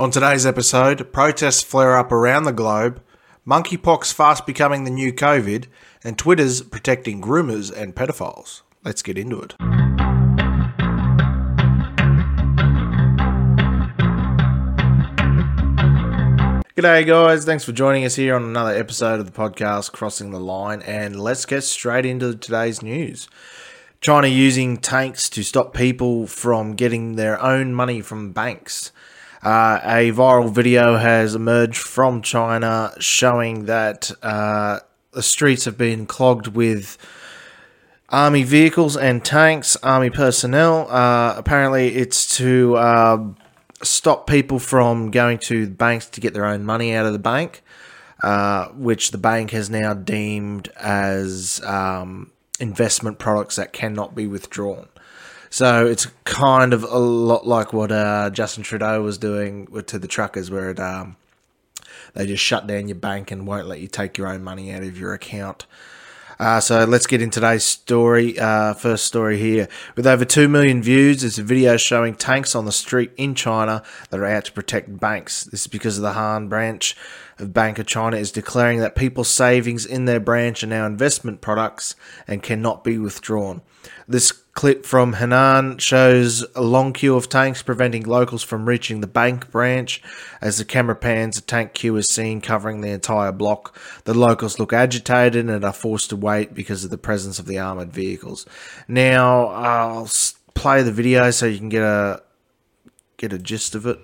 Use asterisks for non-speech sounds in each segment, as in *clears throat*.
On today's episode, protests flare up around the globe, monkeypox fast becoming the new COVID, and Twitter's protecting groomers and pedophiles. Let's get into it. G'day, guys. Thanks for joining us here on another episode of the podcast, Crossing the Line. And let's get straight into today's news. China using tanks to stop people from getting their own money from banks. Uh, a viral video has emerged from China showing that uh, the streets have been clogged with army vehicles and tanks, army personnel. Uh, apparently, it's to uh, stop people from going to banks to get their own money out of the bank, uh, which the bank has now deemed as um, investment products that cannot be withdrawn. So it's kind of a lot like what uh, Justin Trudeau was doing to the truckers, where it, um, they just shut down your bank and won't let you take your own money out of your account. Uh, so let's get into today's story. Uh, first story here. With over 2 million views, it's a video showing tanks on the street in China that are out to protect banks. This is because of the Henan branch of Bank of China is declaring that people's savings in their branch are now investment products and cannot be withdrawn. This clip from Henan shows a long queue of tanks preventing locals from reaching the bank branch. As the camera pans, a tank queue is seen covering the entire block. The locals look agitated and are forced to wait because of the presence of the armored vehicles. Now, I'll play the video so you can get a get a gist of it.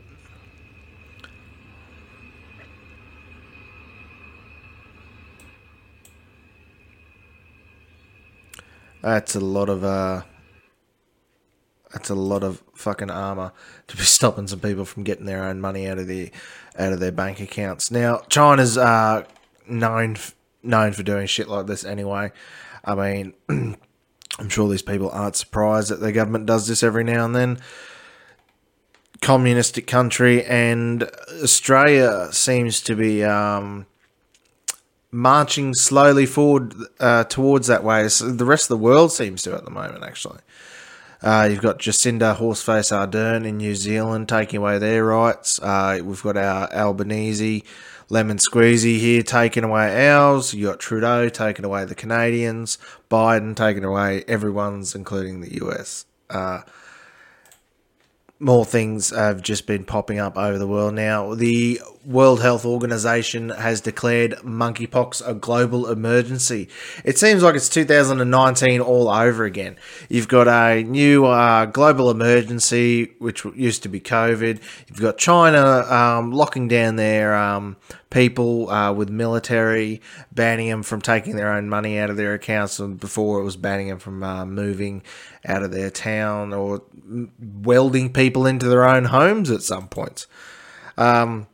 That's a lot of uh that's a lot of fucking armor to be *laughs* stopping some people from getting their own money out of the out of their bank accounts. Now, China's uh known known for doing shit like this anyway. I mean, *clears throat* I'm sure these people aren't surprised that their government does this every now and then. Communistic country and Australia seems to be um, marching slowly forward uh, towards that way. So the rest of the world seems to at the moment, actually. Uh, you've got Jacinda Horseface Ardern in New Zealand taking away their rights. Uh, we've got our Albanese lemon squeezy here taking away ours. You got Trudeau taking away the Canadians. Biden taking away everyone's, including the US. Uh, more things have just been popping up over the world now. The World Health Organization has declared monkeypox a global emergency. It seems like it's 2019 all over again. You've got a new uh, global emergency, which used to be COVID. You've got China um, locking down their um, people uh, with military, banning them from taking their own money out of their accounts. And before it was banning them from uh, moving out of their town or welding people into their own homes at some points. Um,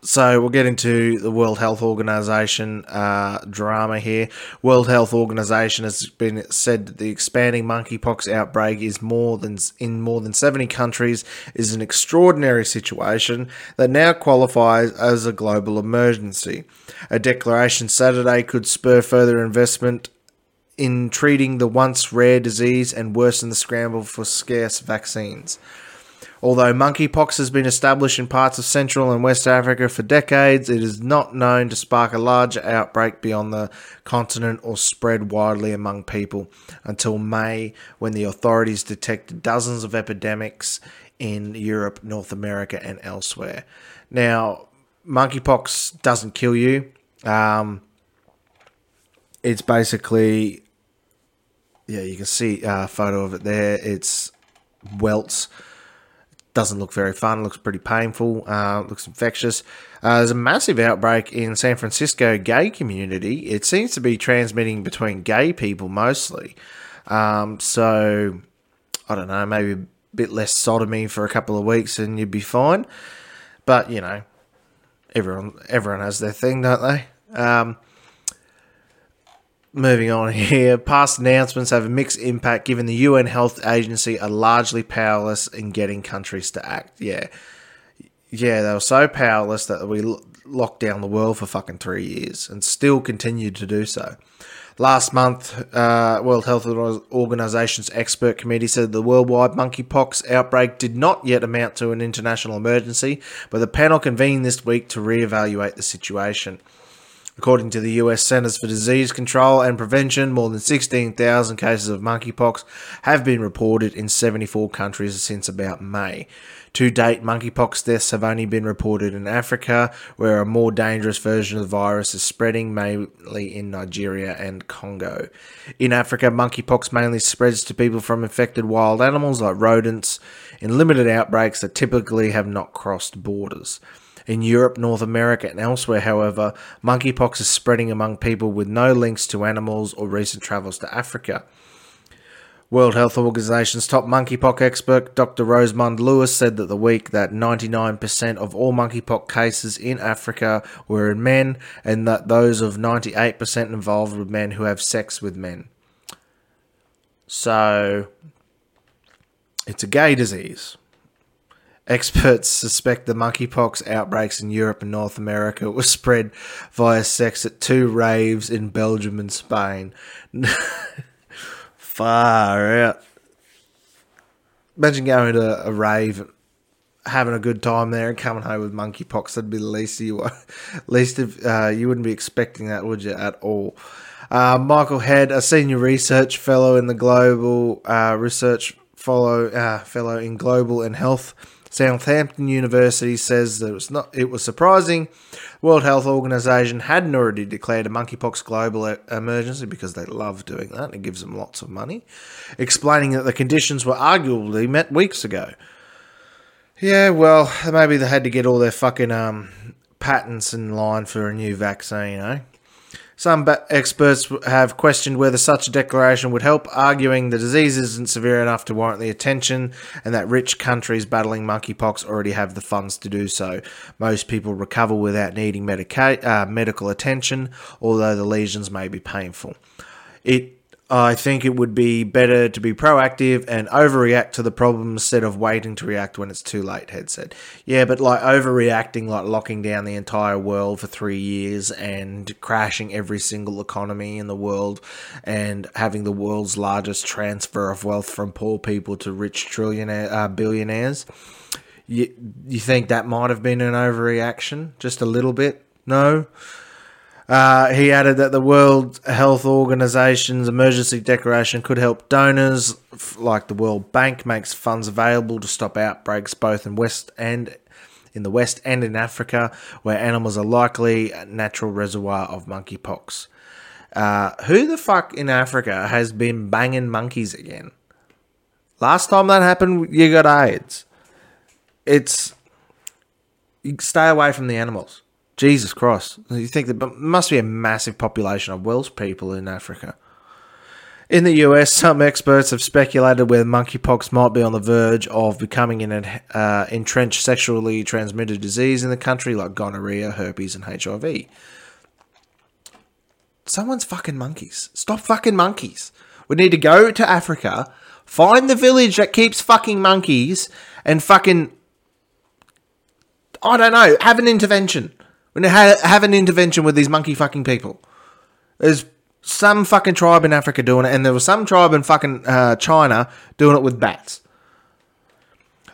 so we'll get into the World Health Organization uh, drama here. World Health Organization has been said that the expanding monkeypox outbreak is more than in more than 70 countries is an extraordinary situation that now qualifies as a global emergency. A declaration Saturday could spur further investment in treating the once rare disease and worsen the scramble for scarce vaccines. Although monkeypox has been established in parts of Central and West Africa for decades, it is not known to spark a large outbreak beyond the continent or spread widely among people until May, when the authorities detected dozens of epidemics in Europe, North America, and elsewhere. Now, monkeypox doesn't kill you. Um, it's basically, yeah, you can see a photo of it there. It's welts doesn't look very fun. Looks pretty painful. Uh, looks infectious. Uh, there's a massive outbreak in San Francisco gay community. It seems to be transmitting between gay people mostly. Um, so I don't know, maybe a bit less sodomy for a couple of weeks and you'd be fine. But you know, everyone everyone has their thing, don't they? Um, Moving on here, past announcements have a mixed impact given the UN Health Agency are largely powerless in getting countries to act. Yeah. Yeah, they were so powerless that we locked down the world for fucking three years and still continued to do so. Last month, uh, World Health Organization's expert committee said the worldwide monkeypox outbreak did not yet amount to an international emergency, but the panel convened this week to re-evaluate the situation. According to the US Centers for Disease Control and Prevention, more than 16,000 cases of monkeypox have been reported in 74 countries since about May. To date, monkeypox deaths have only been reported in Africa, where a more dangerous version of the virus is spreading, mainly in Nigeria and Congo. In Africa, monkeypox mainly spreads to people from infected wild animals like rodents in limited outbreaks that typically have not crossed borders. In Europe, North America, and elsewhere, however, monkeypox is spreading among people with no links to animals or recent travels to Africa. World Health Organization's top monkeypox expert, Dr. Rosamund Lewis, said that the week that 99% of all monkeypox cases in Africa were in men, and that those of 98% involved with men who have sex with men. So, it's a gay disease. Experts suspect the monkeypox outbreaks in Europe and North America were spread via sex at two raves in Belgium and Spain. *laughs* Far out. Imagine going to a rave, having a good time there, and coming home with monkeypox. That'd be the least you *laughs* least if uh, you wouldn't be expecting that, would you, at all? Uh, Michael Head, a senior research fellow in the global uh, research follow uh, fellow in global and health Southampton University says that it was not it was surprising World Health Organization hadn't already declared a monkeypox global emergency because they love doing that. It gives them lots of money, explaining that the conditions were arguably met weeks ago. Yeah, well, maybe they had to get all their fucking um, patents in line for a new vaccine, eh? Some experts have questioned whether such a declaration would help, arguing the disease isn't severe enough to warrant the attention and that rich countries battling monkeypox already have the funds to do so. Most people recover without needing medica- uh, medical attention, although the lesions may be painful. It I think it would be better to be proactive and overreact to the problem instead of waiting to react when it's too late, Head said. Yeah, but like overreacting, like locking down the entire world for three years and crashing every single economy in the world and having the world's largest transfer of wealth from poor people to rich trillionaire, uh, billionaires. You, you think that might have been an overreaction? Just a little bit? No? Uh, he added that the World Health Organization's emergency declaration could help donors, like the World Bank, makes funds available to stop outbreaks both in West and in the West and in Africa, where animals are likely a natural reservoir of monkeypox. Uh, who the fuck in Africa has been banging monkeys again? Last time that happened, you got AIDS. It's stay away from the animals. Jesus Christ. You think there must be a massive population of Welsh people in Africa. In the US, some experts have speculated whether monkeypox might be on the verge of becoming an uh, entrenched sexually transmitted disease in the country, like gonorrhea, herpes, and HIV. Someone's fucking monkeys. Stop fucking monkeys. We need to go to Africa, find the village that keeps fucking monkeys, and fucking. I don't know, have an intervention. Ha- have an intervention with these monkey fucking people. There's some fucking tribe in Africa doing it, and there was some tribe in fucking uh, China doing it with bats.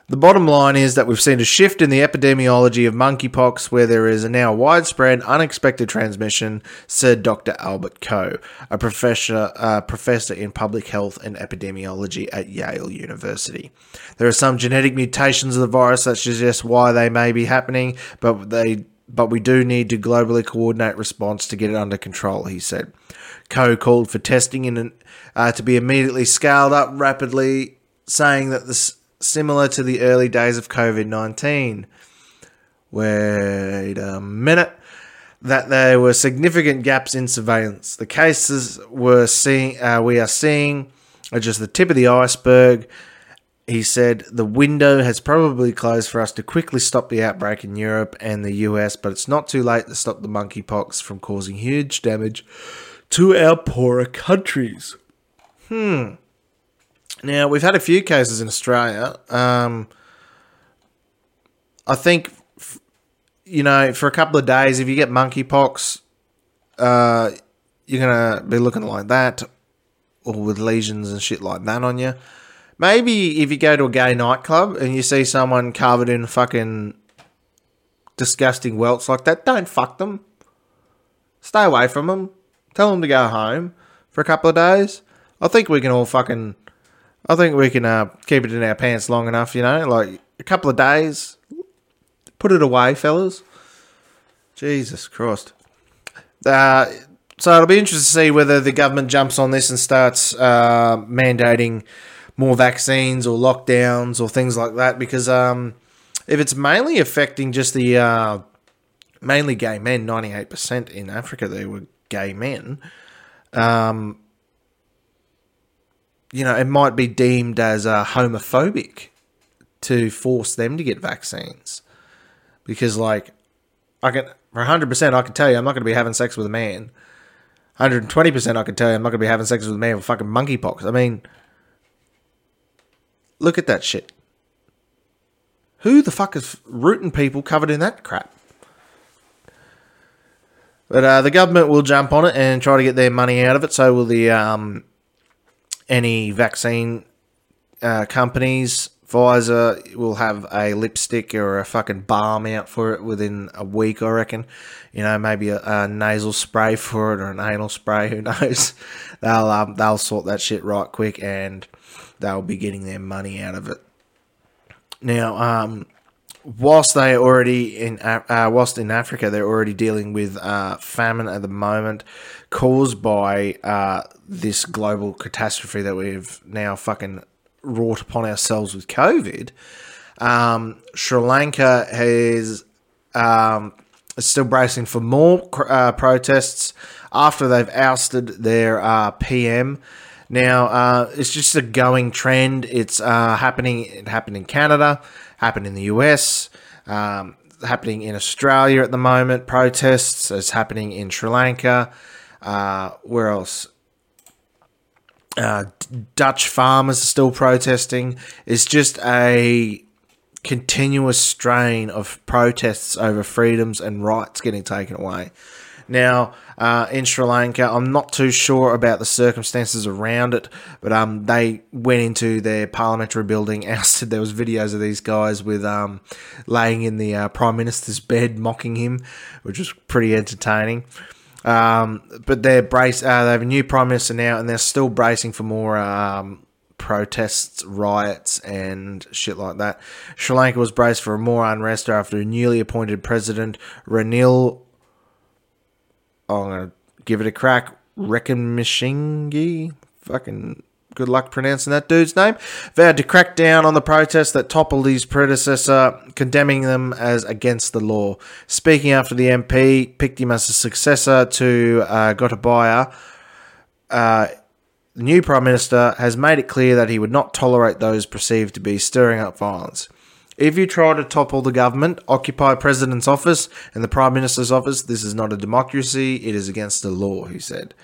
The bottom line is that we've seen a shift in the epidemiology of monkeypox where there is a now widespread, unexpected transmission, said Dr. Albert Ko, a professor, uh, professor in public health and epidemiology at Yale University. There are some genetic mutations of the virus that suggest why they may be happening, but they but we do need to globally coordinate response to get it under control, he said. Ko called for testing in, uh, to be immediately scaled up rapidly, saying that this similar to the early days of COVID 19. Wait a minute. That there were significant gaps in surveillance. The cases were seeing, uh, we are seeing are just the tip of the iceberg he said the window has probably closed for us to quickly stop the outbreak in Europe and the US, but it's not too late to stop the monkeypox from causing huge damage to our poorer countries. Hmm. Now, we've had a few cases in Australia. Um, I think you know, for a couple of days, if you get monkeypox, uh, you're gonna be looking like that, or with lesions and shit like that on you. Maybe if you go to a gay nightclub and you see someone covered in fucking disgusting welts like that, don't fuck them. Stay away from them. Tell them to go home for a couple of days. I think we can all fucking. I think we can uh, keep it in our pants long enough, you know, like a couple of days. Put it away, fellas. Jesus Christ. Uh, so it'll be interesting to see whether the government jumps on this and starts uh, mandating more vaccines or lockdowns or things like that. Because um, if it's mainly affecting just the uh, mainly gay men, ninety eight percent in Africa they were gay men. Um, you know, it might be deemed as uh, homophobic to force them to get vaccines because, like, I can for hundred percent, I can tell you, I'm not going to be having sex with a man. Hundred and twenty percent, I can tell you, I'm not going to be having sex with a man with fucking monkeypox. I mean, look at that shit. Who the fuck is rooting people covered in that crap? But uh, the government will jump on it and try to get their money out of it. So will the um, any vaccine uh, companies. Pfizer will have a lipstick or a fucking balm out for it within a week, I reckon. You know, maybe a, a nasal spray for it or an anal spray. Who *laughs* knows? they'll um, they'll sort that shit right quick, and they'll be getting their money out of it. Now, um, whilst they are already in uh, whilst in Africa, they're already dealing with uh, famine at the moment, caused by uh, this global catastrophe that we've now fucking wrought upon ourselves with COVID. Um, Sri Lanka has um, is still bracing for more uh, protests after they've ousted their uh, PM. Now uh, it's just a going trend. It's uh, happening. It happened in Canada, happened in the US, um, happening in Australia at the moment. Protests. It's happening in Sri Lanka. Uh, where else? Uh, Dutch farmers are still protesting. It's just a continuous strain of protests over freedoms and rights getting taken away. Now, uh, in Sri Lanka, I'm not too sure about the circumstances around it, but um, they went into their parliamentary building, *laughs* ousted. There was videos of these guys with um, laying in the uh, prime minister's bed, mocking him, which was pretty entertaining. Um, but they're brace. Uh, they have a new prime minister now, and they're still bracing for more um, protests, riots, and shit like that. Sri Lanka was braced for more unrest after a newly appointed president, Ranil. I'm gonna give it a crack. Wickremesinghe. Fucking good luck pronouncing that dude's name, vowed to crack down on the protests that toppled his predecessor, condemning them as against the law. Speaking after the MP picked him as a successor to uh, Gotabaya, uh, the new Prime Minister has made it clear that he would not tolerate those perceived to be stirring up violence. If you try to topple the government, occupy President's office and the Prime Minister's office, this is not a democracy, it is against the law, he said.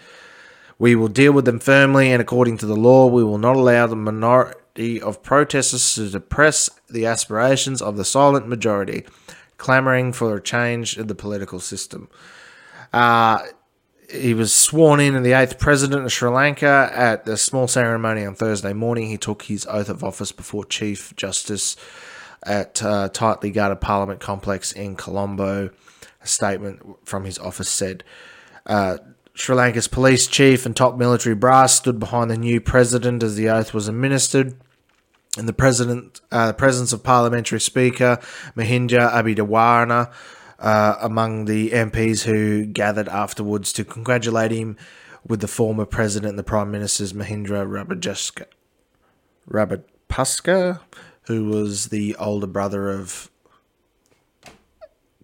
We will deal with them firmly and according to the law. We will not allow the minority of protesters to suppress the aspirations of the silent majority, clamouring for a change in the political system. Uh, he was sworn in as the eighth president of Sri Lanka at the small ceremony on Thursday morning. He took his oath of office before Chief Justice at uh, tightly guarded Parliament complex in Colombo. A statement from his office said. Uh, Sri Lanka's police chief and top military brass stood behind the new president as the oath was administered. In the president, uh, the presence of parliamentary speaker Mahinda Abidawarna, uh, among the MPs who gathered afterwards to congratulate him with the former president and the prime minister's Mahindra Rabajaska, Rabapaska, who was the older brother of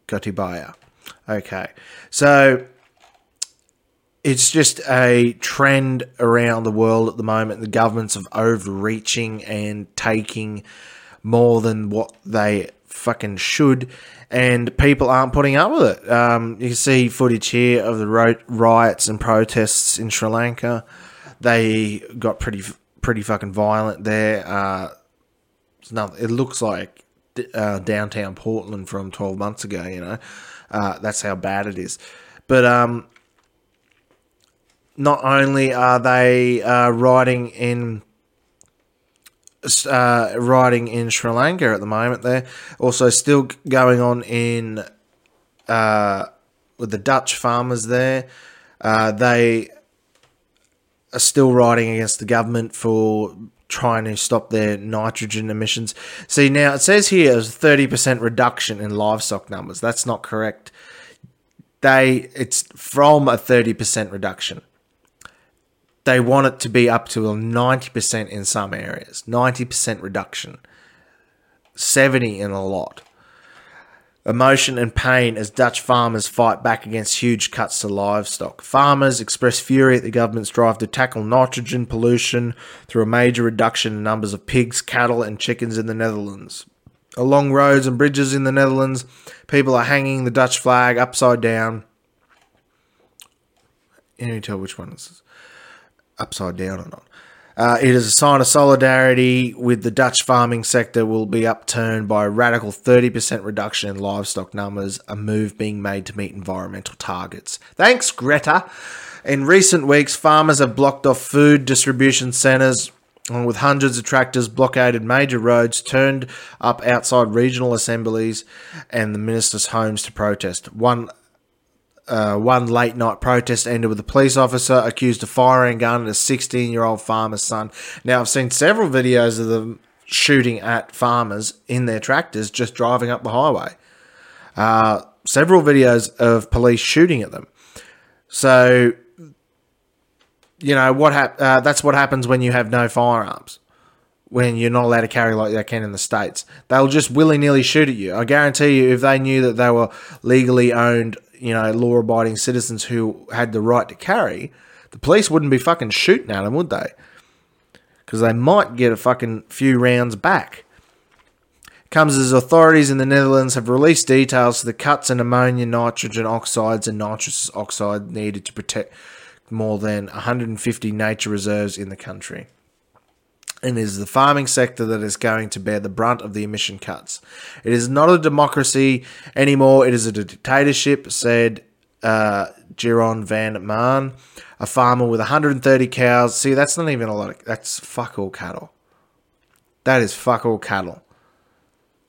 Gotabaya. Okay, so it's just a trend around the world at the moment. The governments of overreaching and taking more than what they fucking should, and people aren't putting up with it. Um, you can see footage here of the riots and protests in Sri Lanka. They got pretty pretty fucking violent there. Uh, it looks like uh, downtown Portland from 12 months ago, you know. Uh, that's how bad it is. But um, not only are they uh, riding in uh, riding in Sri Lanka at the moment, they're also still going on in uh, with the Dutch farmers there. Uh, they are still riding against the government for trying to stop their nitrogen emissions. See, now it says here a 30% reduction in livestock numbers. That's not correct. They it's from a 30% reduction. They want it to be up to a 90% in some areas. 90% reduction. 70 in a lot emotion and pain as Dutch farmers fight back against huge cuts to livestock. Farmers express fury at the government's drive to tackle nitrogen pollution through a major reduction in numbers of pigs, cattle, and chickens in the Netherlands. Along roads and bridges in the Netherlands, people are hanging the Dutch flag upside down. Can You tell which one is upside down or not. Uh, it is a sign of solidarity with the Dutch farming sector will be upturned by a radical 30% reduction in livestock numbers, a move being made to meet environmental targets. Thanks, Greta. In recent weeks, farmers have blocked off food distribution centres along with hundreds of tractors blockaded major roads, turned up outside regional assemblies and the ministers' homes to protest. One uh, one late night protest ended with a police officer accused of firing a gun at a 16 year old farmer's son. Now, I've seen several videos of them shooting at farmers in their tractors just driving up the highway. Uh, several videos of police shooting at them. So, you know what? Hap- uh, that's what happens when you have no firearms. When you're not allowed to carry like they can in the states, they'll just willy nilly shoot at you. I guarantee you, if they knew that they were legally owned you know, law abiding citizens who had the right to carry, the police wouldn't be fucking shooting at them, would they? Because they might get a fucking few rounds back. Comes as authorities in the Netherlands have released details of the cuts in ammonia, nitrogen oxides, and nitrous oxide needed to protect more than 150 nature reserves in the country and it is the farming sector that is going to bear the brunt of the emission cuts. It is not a democracy anymore, it is a dictatorship, said uh, Jeroen van Maan, a farmer with 130 cows. See, that's not even a lot of, that's fuck all cattle. That is fuck all cattle.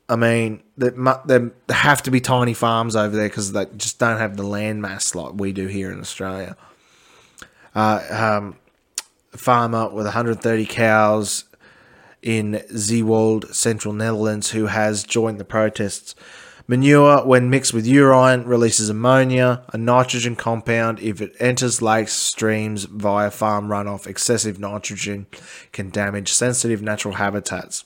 I mean, there have to be tiny farms over there because they just don't have the land mass like we do here in Australia. Uh, um, farmer with 130 cows in Zeewolde, central Netherlands, who has joined the protests. Manure, when mixed with urine, releases ammonia, a nitrogen compound. If it enters lakes, streams via farm runoff, excessive nitrogen can damage sensitive natural habitats.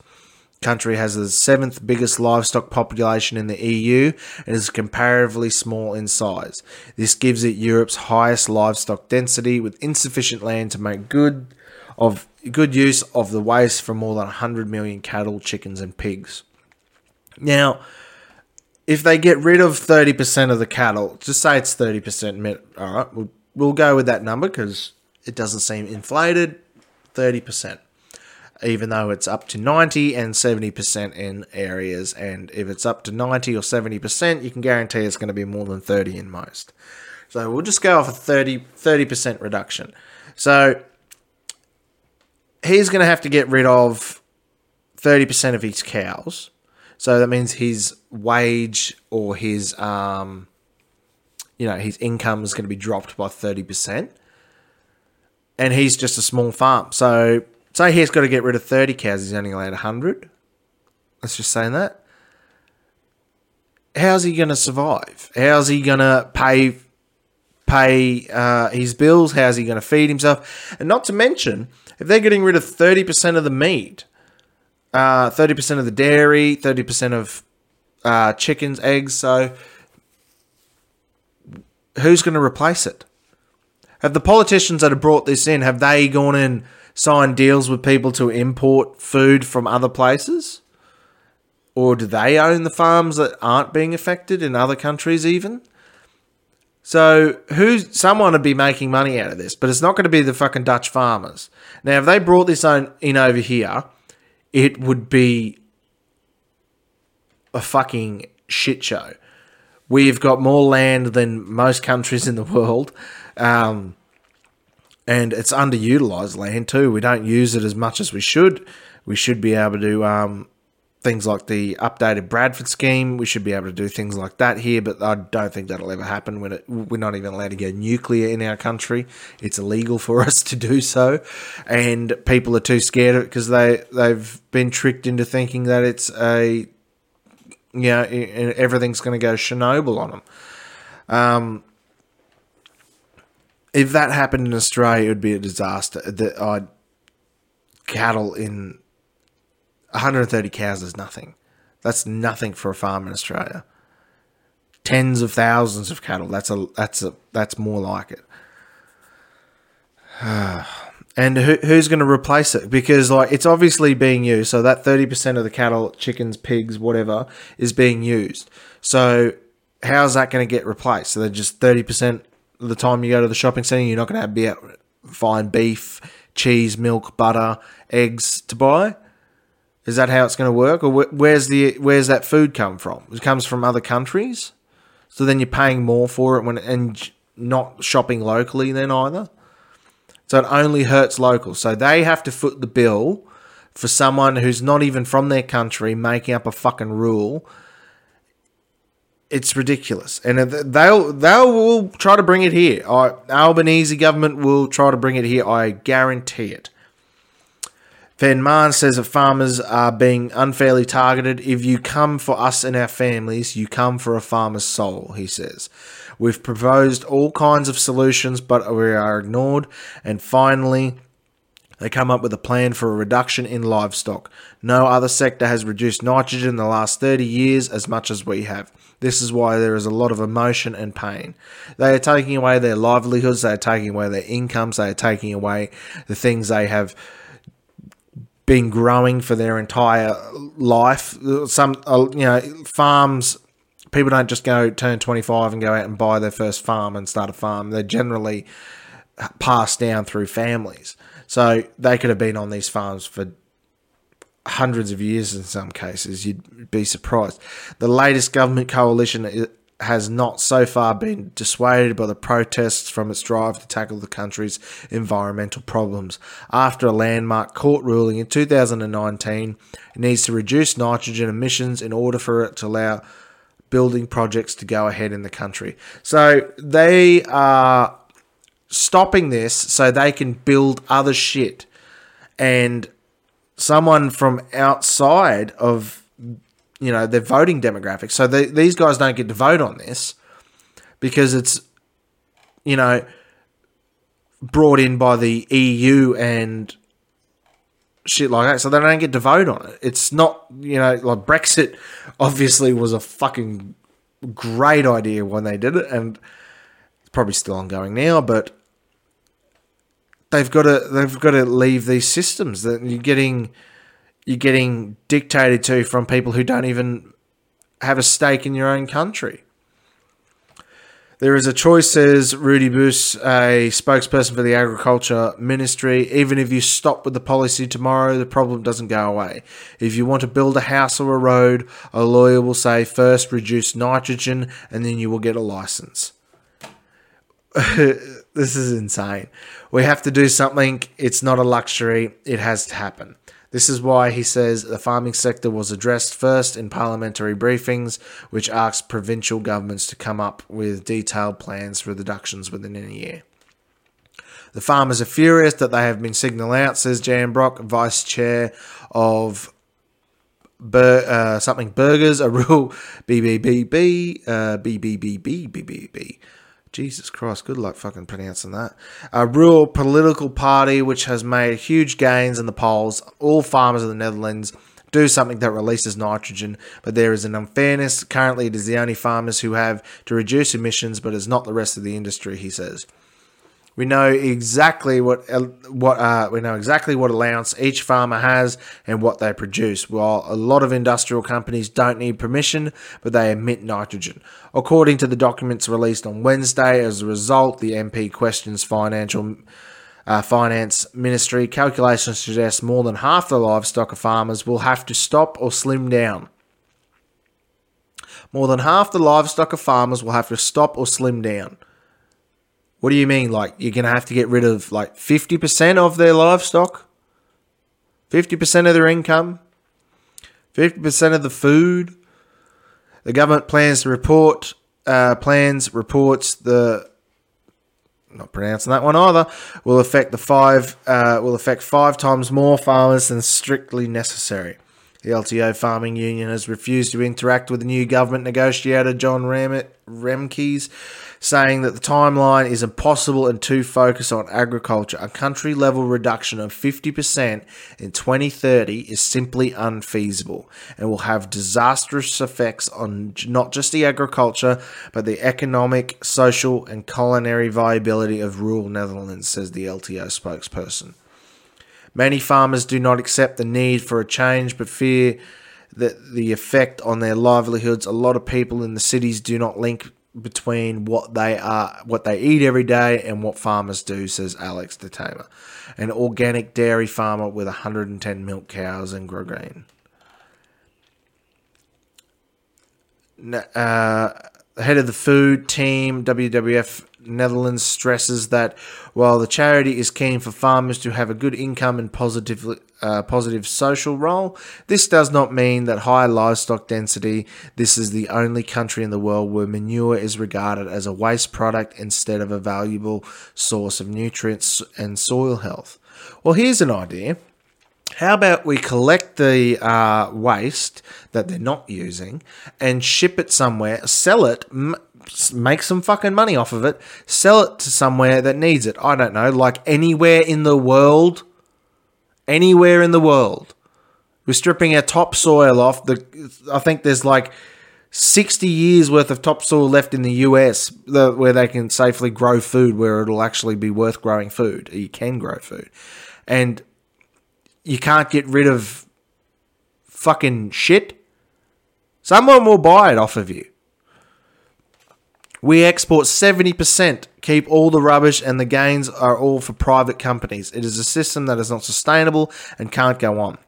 Country has the seventh biggest livestock population in the EU and is comparatively small in size. This gives it Europe's highest livestock density with insufficient land to make good of good use of the waste from more than 100 million cattle, chickens, and pigs. Now, if they get rid of 30% of the cattle, just say it's 30%, all right, we'll, we'll go with that number because it doesn't seem inflated. 30%, even though it's up to 90 and 70% in areas. And if it's up to 90 or 70%, you can guarantee it's going to be more than 30 in most. So we'll just go off a 30, 30% reduction. So he's going to have to get rid of 30% of his cows. So that means his wage or his, um, you know, his income is going to be dropped by 30%. And he's just a small farm. So say he's got to get rid of 30 cows, he's only allowed 100. Let's just say that. How's he going to survive? How's he going to pay pay uh, his bills? How's he going to feed himself? And not to mention, if they're getting rid of 30% of the meat, uh, 30% of the dairy, 30% of uh, chickens, eggs, so who's going to replace it? Have the politicians that have brought this in, have they gone and signed deals with people to import food from other places? Or do they own the farms that aren't being affected in other countries even? So who's someone would be making money out of this, but it's not going to be the fucking Dutch farmers. Now, if they brought this on in over here, it would be a fucking shit show. We've got more land than most countries in the *laughs* world. Um, and it's underutilized land too. We don't use it as much as we should. We should be able to um, things like the updated Bradfield scheme. We should be able to do things like that here, but I don't think that'll ever happen. When it, we're not even allowed to go nuclear in our country, it's illegal for *laughs* us to do so, and people are too scared of it because they they've been tricked into thinking that it's a you know everything's going to go Chernobyl on them. Um, if that happened in Australia, it would be a disaster. That I'd cattle in 130 cows is nothing. That's nothing for a farm in Australia. Tens of thousands of cattle. That's a that's a that's more like it. *sighs* and who, who's going to replace it? Because like it's obviously being used. So that 30% of the cattle, chickens, pigs, whatever, is being used. So how's that going to get replaced? So they're just 30% of the time you go to the shopping centre, you're not going to be able to find beef, cheese, milk, butter, eggs to buy. Is that how it's going to work, or where's the where's that food come from? It comes from other countries, so then you're paying more for it when and not shopping locally then either. So it only hurts locals. So they have to foot the bill for someone who's not even from their country making up a fucking rule. It's ridiculous, and they'll they'll try to bring it here. Albanese government will try to bring it here. I guarantee it. Van Maan says that farmers are being unfairly targeted. If you come for us and our families, you come for a farmer's soul, he says. We've proposed all kinds of solutions, but we are ignored. And finally, they come up with a plan for a reduction in livestock. No other sector has reduced nitrogen in the last 30 years as much as we have. This is why there is a lot of emotion and pain. They are taking away their livelihoods, they are taking away their incomes, they are taking away the things they have been growing for their entire life. Some, uh, you know, farms, people don't just go turn 25 and go out and buy their first farm and start a farm. They're generally passed down through families. So they could have been on these farms for hundreds of years in some cases. You'd be surprised. The latest government coalition has not so far been dissuaded by the protests from its drive to tackle the country's environmental problems. After a landmark court ruling in 2019, it needs to reduce nitrogen emissions in order for it to allow building projects to go ahead in the country. So they are stopping this so they can build other shit. And someone from outside of you know their voting demographic. So they, these guys don't get to vote on this because it's you know brought in by the EU and shit like that. So they don't get to vote on it. It's not you know like Brexit. Obviously, was a fucking great idea when they did it, and it's probably still ongoing now, but. They've got to they've got to leave these systems that you're getting you're getting dictated to from people who don't even have a stake in your own country. There is a choice, says Rudy Boos, a spokesperson for the Agriculture Ministry. Even if you stop with the policy tomorrow, the problem doesn't go away. If you want to build a house or a road, a lawyer will say first reduce nitrogen and then you will get a license. *laughs* this is insane. We have to do something. It's not a luxury, it has to happen. This is why he says the farming sector was addressed first in parliamentary briefings, which asked provincial governments to come up with detailed plans for reductions within a year. The farmers are furious that they have been signalled out, says Jan Brock, vice chair of Bur- uh, something burgers, a real BBBB, uh, BBBB, Jesus Christ, good luck fucking pronouncing that. A real political party which has made huge gains in the polls. All farmers of the Netherlands do something that releases nitrogen, but there is an unfairness. Currently, it is the only farmers who have to reduce emissions, but it's not the rest of the industry, he says. We know exactly what what uh, we know exactly what allowance each farmer has and what they produce. While a lot of industrial companies don't need permission, but they emit nitrogen. According to the documents released on Wednesday, as a result, the MP questions financial. Uh, finance ministry calculations suggest more than half the livestock of farmers will have to stop or slim down. more than half the livestock of farmers will have to stop or slim down. What do you mean? Like, you're going to have to get rid of like 50% of their livestock? 50% of their income? 50% of the food? The government plans to report, uh, plans, reports the not pronouncing that one either, will affect the five uh, will affect five times more farmers than strictly necessary. The LTO Farming Union has refused to interact with the new government negotiator John Rem- Remkes, saying that the timeline is impossible and too focused on agriculture. A country level reduction of 50% in 2030 is simply unfeasible and will have disastrous effects on not just the agriculture, but the economic, social, and culinary viability of rural Netherlands, says the LTO spokesperson. Many farmers do not accept the need for a change but fear that the effect on their livelihoods. A lot of people in the cities do not link between what they are what they eat every day and what farmers do, says Alex de Tamer, an organic dairy farmer with 110 milk cows in Grogeen. Uh, head of the food team, WWF Netherlands stresses that while the charity is keen for farmers to have a good income and positive, uh, positive social role, this does not mean that high livestock density. This is the only country in the world where manure is regarded as a waste product instead of a valuable source of nutrients and soil health. Well, here's an idea. How about we collect the uh, waste that they're not using and ship it somewhere, sell it, make some fucking money off of it, sell it to somewhere that needs it. I don't know, like anywhere in the world. Anywhere in the world. We're stripping our topsoil off. The I think there's like 60 years worth of topsoil left in the US the, where they can safely grow food where it'll actually be worth growing food. You can grow food. And you can't get rid of fucking shit. Someone will buy it off of you. We export 70%, keep all the rubbish, and the gains are all for private companies. It is a system that is not sustainable and can't go on.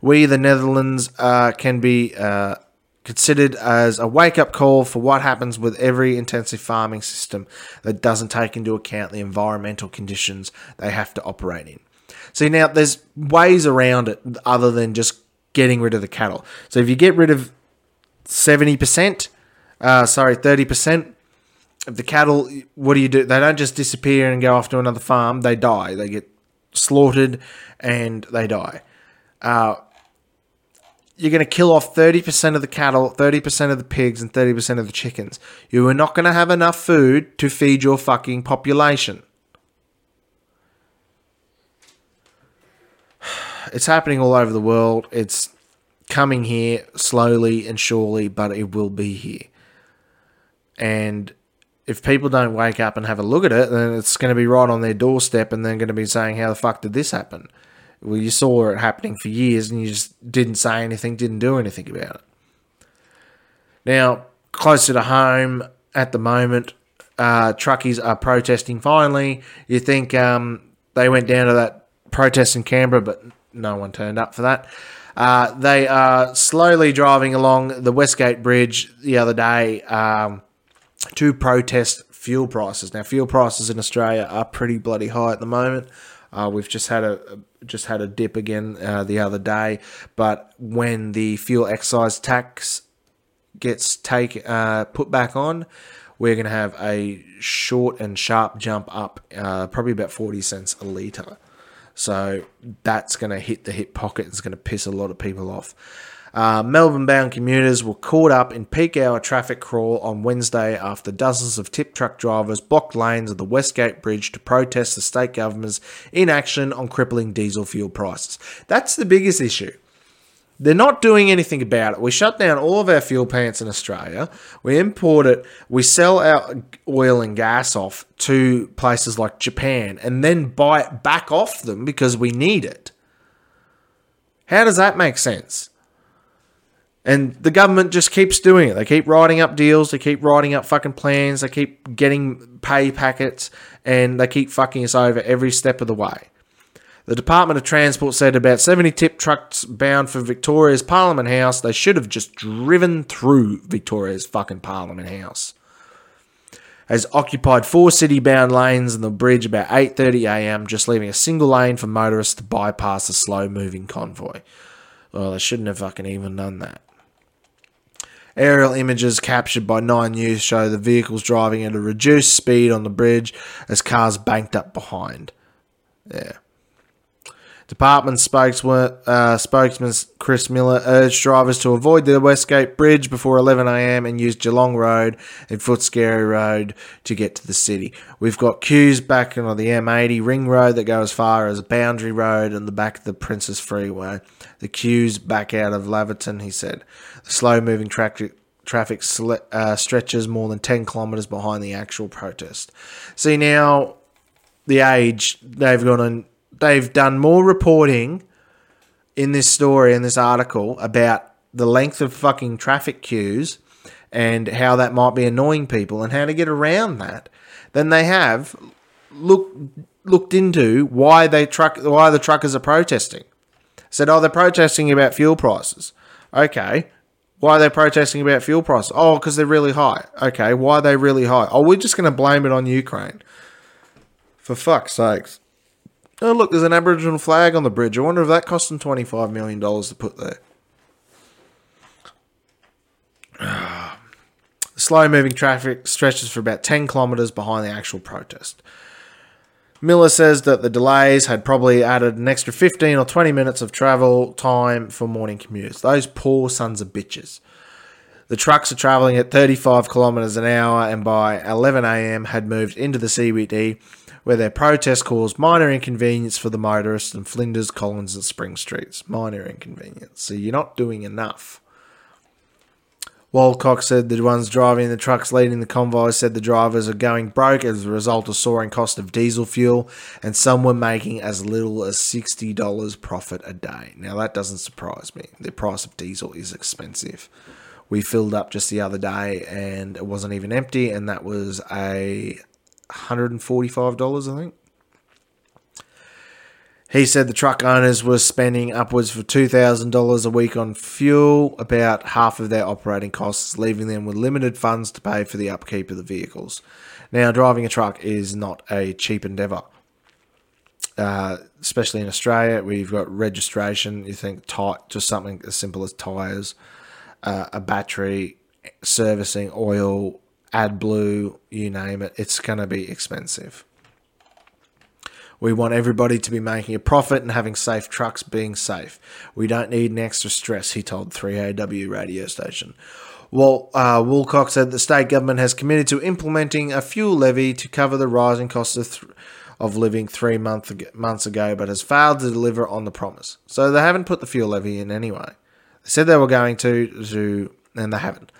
We, the Netherlands, uh, can be uh, considered as a wake up call for what happens with every intensive farming system that doesn't take into account the environmental conditions they have to operate in. See, now there's ways around it other than just getting rid of the cattle. So if you get rid of 70%, uh, sorry, 30%, the cattle, what do you do? They don't just disappear and go off to another farm. They die. They get slaughtered and they die. Uh, you're going to kill off 30% of the cattle, 30% of the pigs, and 30% of the chickens. You are not going to have enough food to feed your fucking population. *sighs* It's happening all over the world. It's coming here slowly and surely, but it will be here. And if people don't wake up and have a look at it, then it's going to be right on their doorstep and they're going to be saying, How the fuck did this happen? Well, you saw it happening for years and you just didn't say anything, didn't do anything about it. Now, closer to home at the moment, uh, truckies are protesting finally. You think um, they went down to that protest in Canberra, but no one turned up for that. Uh, they are slowly driving along the Westgate Bridge the other day. Um, to protest fuel prices. Now, fuel prices in Australia are pretty bloody high at the moment. Uh, we've just had a just had a dip again uh, the other day, but when the fuel excise tax gets take uh, put back on, we're going to have a short and sharp jump up, uh, probably about forty cents a liter. So that's going to hit the hip pocket. It's going to piss a lot of people off. Uh, Melbourne bound commuters were caught up in peak hour traffic crawl on Wednesday after dozens of tip truck drivers blocked lanes of the Westgate Bridge to protest the state government's inaction on crippling diesel fuel prices. That's the biggest issue. They're not doing anything about it. We shut down all of our fuel plants in Australia. We import it. We sell our oil and gas off to places like Japan and then buy it back off them because we need it. How does that make sense? And the government just keeps doing it. They keep writing up deals, they keep writing up fucking plans, they keep getting pay packets, and they keep fucking us over every step of the way. The Department of Transport said about 70 tip trucks bound for Victoria's Parliament House. They should have just driven through Victoria's fucking Parliament House. Has occupied four city-bound lanes and the bridge about 8:30 a.m., just leaving a single lane for motorists to bypass the slow-moving convoy. Well, they shouldn't have fucking even done that. Aerial images captured by Nine News show the vehicles driving at a reduced speed on the bridge as cars banked up behind. Yeah. Department spokesman, uh, spokesman Chris Miller urged drivers to avoid the Westgate Bridge before 11am and use Geelong Road and Footscray Road to get to the city. We've got queues back on the M80 Ring Road that go as far as Boundary Road and the back of the Princes Freeway. The queues back out of Laverton, he said. The slow moving traffic traffic uh, stretches more than 10 kilometres behind the actual protest. See now, the age they've gone and they've done more reporting in this story in this article about the length of fucking traffic queues and how that might be annoying people and how to get around that than they have look looked into why they truck why the truckers are protesting. Said, oh, they're protesting about fuel prices. Okay, why are they protesting about fuel prices? Oh, because they're really high. Okay, why are they really high? Oh, we're just going to blame it on Ukraine. For fuck's sakes. Oh, look, there's an Aboriginal flag on the bridge. I wonder if that cost them $25 million to put there. *sighs* Slow moving traffic stretches for about 10 kilometres behind the actual protest. Miller says that the delays had probably added an extra 15 or 20 minutes of travel time for morning commuters. Those poor sons of bitches. The trucks are travelling at 35 kilometres an hour and by 11am had moved into the CBD where their protest caused minor inconvenience for the motorists in Flinders, Collins, and Spring Streets. Minor inconvenience. So you're not doing enough. Woolcock said the ones driving the trucks leading the convoy said the drivers are going broke as a result of soaring cost of diesel fuel, and some were making as little as $60 profit a day. Now, that doesn't surprise me. The price of diesel is expensive. We filled up just the other day and it wasn't even empty, and that was a $145, I think. He said the truck owners were spending upwards for $2,000 a week on fuel, about half of their operating costs, leaving them with limited funds to pay for the upkeep of the vehicles. Now, driving a truck is not a cheap endeavour, uh, especially in Australia where you've got registration. You think tight, just something as simple as tyres, uh, a battery, servicing, oil, AdBlue, you name it, it's going to be expensive. We want everybody to be making a profit and having safe trucks being safe. We don't need an extra stress, he told 3AW radio station. Well, uh, Woolcock said the state government has committed to implementing a fuel levy to cover the rising costs of, th- of living three month months ago, but has failed to deliver on the promise. So they haven't put the fuel levy in anyway. They said they were going to, to and they haven't.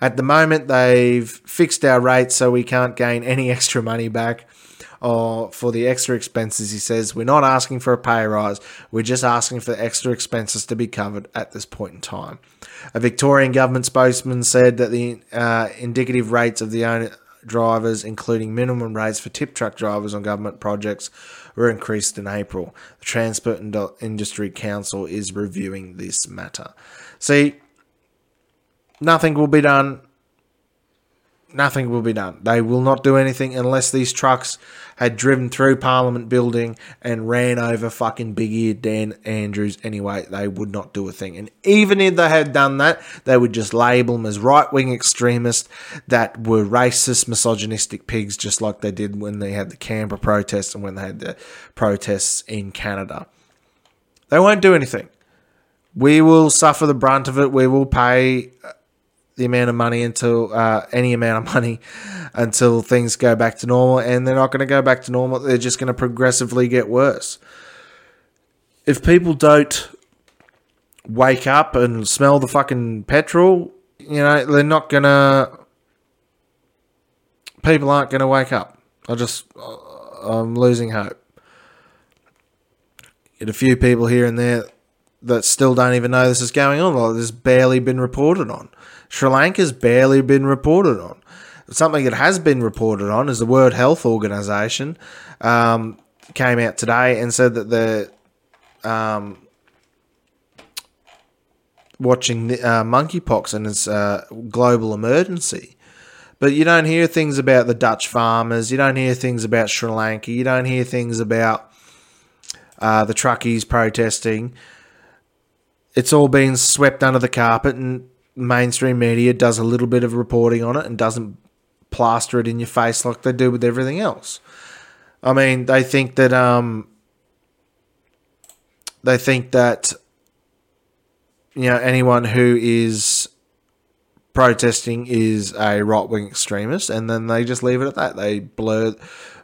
At the moment, they've fixed our rates so we can't gain any *laughs* extra money back or for the extra expenses. He says, We're not asking for a pay rise, we're just asking for extra expenses to be covered at this point in time. A Victorian government spokesman said that the uh, indicative rates of the owner drivers, including minimum rates for tip truck drivers on government projects, were increased in April. The Transport and Industry Council is reviewing this matter. See, nothing will be done. Nothing will be done. They will not do anything unless these trucks had driven through Parliament building and ran over fucking big Ear Dan Andrews anyway. They would not do a thing. And even if they had done that, they would just label them as right wing extremists that were racist, misogynistic pigs, just like they did when they had the Canberra protests and when they had the protests in Canada. They won't do anything. We will suffer the brunt of it. We will pay the amount of money until uh, any amount of money until things go back to normal, and they're not going to go back to normal. They're just going to progressively get worse. If people don't wake up and smell the fucking petrol, you know, they're not going to. People aren't going to wake up. I just, I'm losing hope. Get a few people here and there that still don't even know this is going on. Like, this barely been reported on. Sri Lanka's barely been reported on. Something that has been reported on is the World Health Organization. Um, came out today and said that the um, watching the, uh, monkeypox and it's a global emergency. But you don't hear things about the Dutch farmers. You don't hear things about Sri Lanka. You don't hear things about uh, the truckies protesting. It's all been swept under the carpet, and mainstream media does a little bit of reporting on it and doesn't plaster it in your face like they do with everything else. I mean, they think that um, they think that you know anyone who is protesting is a right wing extremist, and then they just leave it at that. They blur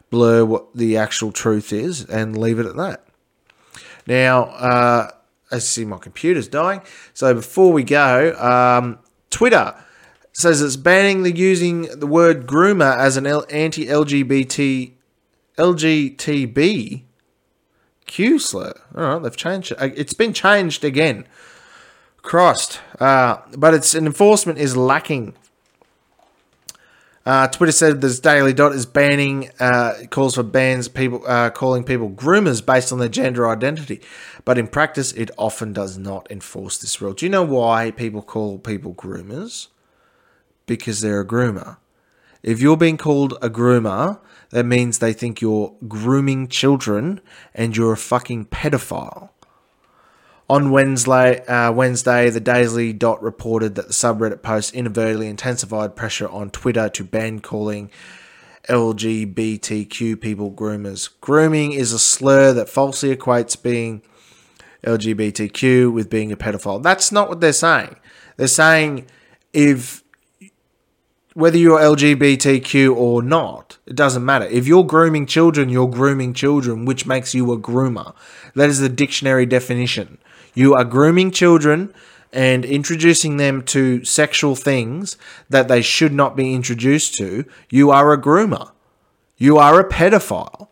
blur what the actual truth is and leave it at that. Now, uh, I see my computer's dying. So before we go, um, Twitter says it's banning the using the word groomer as an anti-LGBT LGTB Q slur. All right, they've changed it. It's been changed again. Crossed. Uh, but its enforcement is lacking. Uh, Twitter said this Daily Dot is banning uh, calls for bans people uh, calling people groomers based on their gender identity, but in practice it often does not enforce this rule. Do you know why people call people groomers? Because they're a groomer. If you're being called a groomer, that means they think you're grooming children and you're a fucking pedophile. On Wednesday, uh, Wednesday, the Daily Dot reported that the subreddit post inadvertently intensified pressure on Twitter to ban calling LGBTQ people groomers. Grooming is a slur that falsely equates being LGBTQ with being a pedophile. That's not what they're saying. They're saying if whether you're LGBTQ or not, it doesn't matter. If you're grooming children, you're grooming children, which makes you a groomer. That is the dictionary definition. You are grooming children and introducing them to sexual things that they should not be introduced to. You are a groomer. You are a pedophile.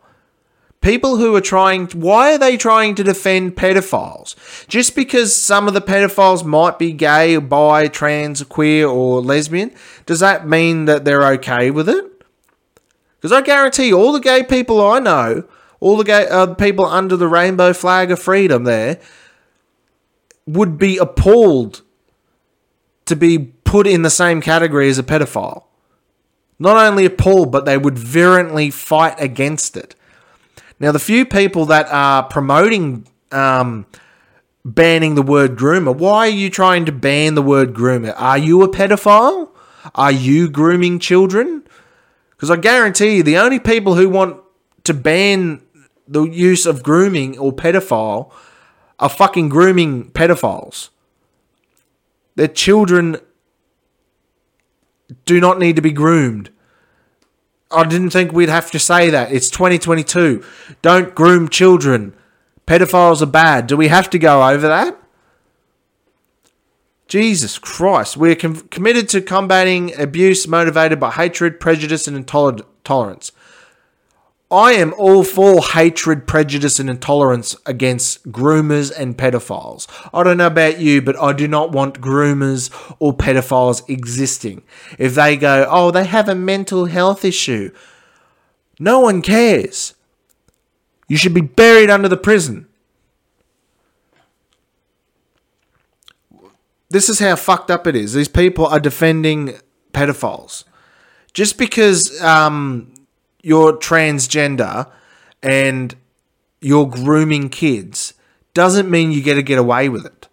People who are trying, why are they trying to defend pedophiles? Just because some of the pedophiles might be gay, bi, trans, queer, or lesbian, does that mean that they're okay with it? Because I guarantee all the gay people I know, all the gay uh, people under the rainbow flag of freedom there, would be appalled to be put in the same category as a pedophile. Not only appalled, but they would virulently fight against it. Now, the few people that are promoting um, banning the word groomer, why are you trying to ban the word groomer? Are you a pedophile? Are you grooming children? Because I guarantee you, the only people who want to ban the use of grooming or pedophile are fucking grooming pedophiles. Their children do not need to be groomed. I didn't think we'd have to say that. It's 2022. Don't groom children. Pedophiles are bad. Do we have to go over that? Jesus Christ. We're com- committed to combating abuse motivated by hatred, prejudice, and intolerance. I am all for hatred, prejudice, and intolerance against groomers and pedophiles. I don't know about you, but I do not want groomers or pedophiles existing. If they go, oh, they have a mental health issue, no one cares. You should be buried under the prison. This is how fucked up it is. These people are defending pedophiles. Just because um, you're transgender and you're grooming kids doesn't mean you get to get away with it.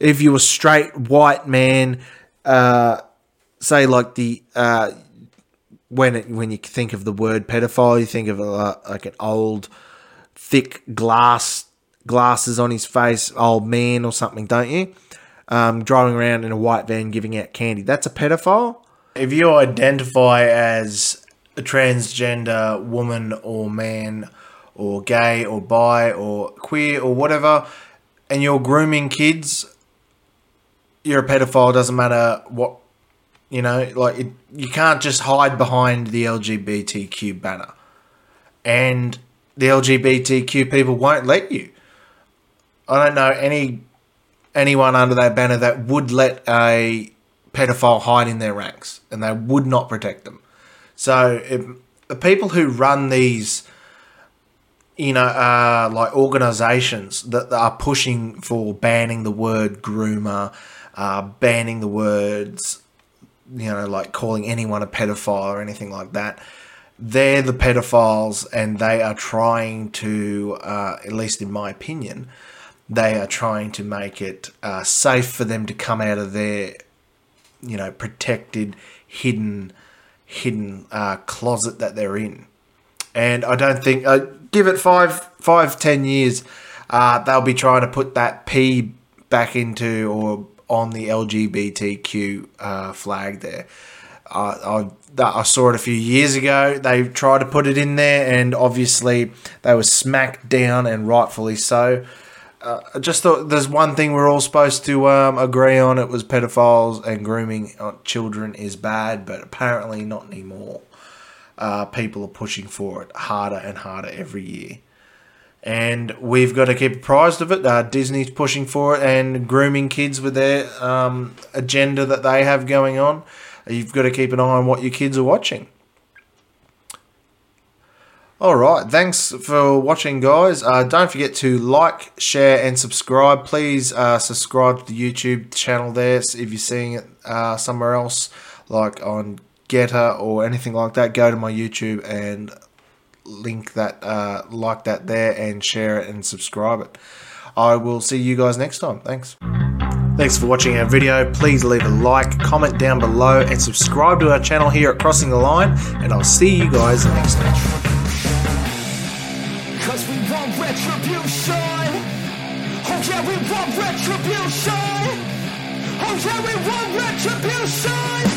If you're a straight white man, uh, say like the uh, when it, when you think of the word pedophile, you think of a, like an old, thick glass glasses on his face, old man or something, don't you? Um, driving around in a white van giving out candy. That's a pedophile. If you identify as a transgender woman or man or gay or bi or queer or whatever and you're grooming kids you're a pedophile doesn't matter what you know like it, you can't just hide behind the lgbtq banner. And the lgbtq people won't let you. I don't know any anyone under that banner that would let a pedophile hide in their ranks and they would not protect them so it, the people who run these you know, uh, like organizations that are pushing for banning the word groomer, uh, banning the words, you know, like calling anyone a pedophile or anything like that. They're the pedophiles, and they are trying to, uh, at least in my opinion, they are trying to make it uh, safe for them to come out of their, you know, protected, hidden, hidden uh, closet that they're in. And I don't think, uh, give it five, five, ten years, uh, they'll be trying to put that P back into or on the LGBTQ uh, flag there. I, I saw it a few years ago. They tried to put it in there, and obviously they were smacked down, and rightfully so I just thought there's one thing we're all supposed to um, agree on. It was pedophiles and grooming children is bad, but apparently not anymore. Uh, people are pushing for it harder and harder every year. And we've got to keep apprised of it. Uh, Disney's pushing for it and grooming kids with their um, agenda that they have going on. You've got to keep an eye on what your kids are watching. All right. Thanks for watching, guys. Uh, don't forget to like, share, and subscribe. Please uh, subscribe to the YouTube channel there so if you're seeing it uh, somewhere else, like on GETTR or anything like that. Go to my YouTube and link that, uh, like that there, and share it and subscribe it. I will see you guys next time. Thanks. Thanks for watching our video. Please leave a like, comment down below, and subscribe to our channel here at Crossing the Line. And I'll see you guys next time. Retribution. Oh yeah, we want retribution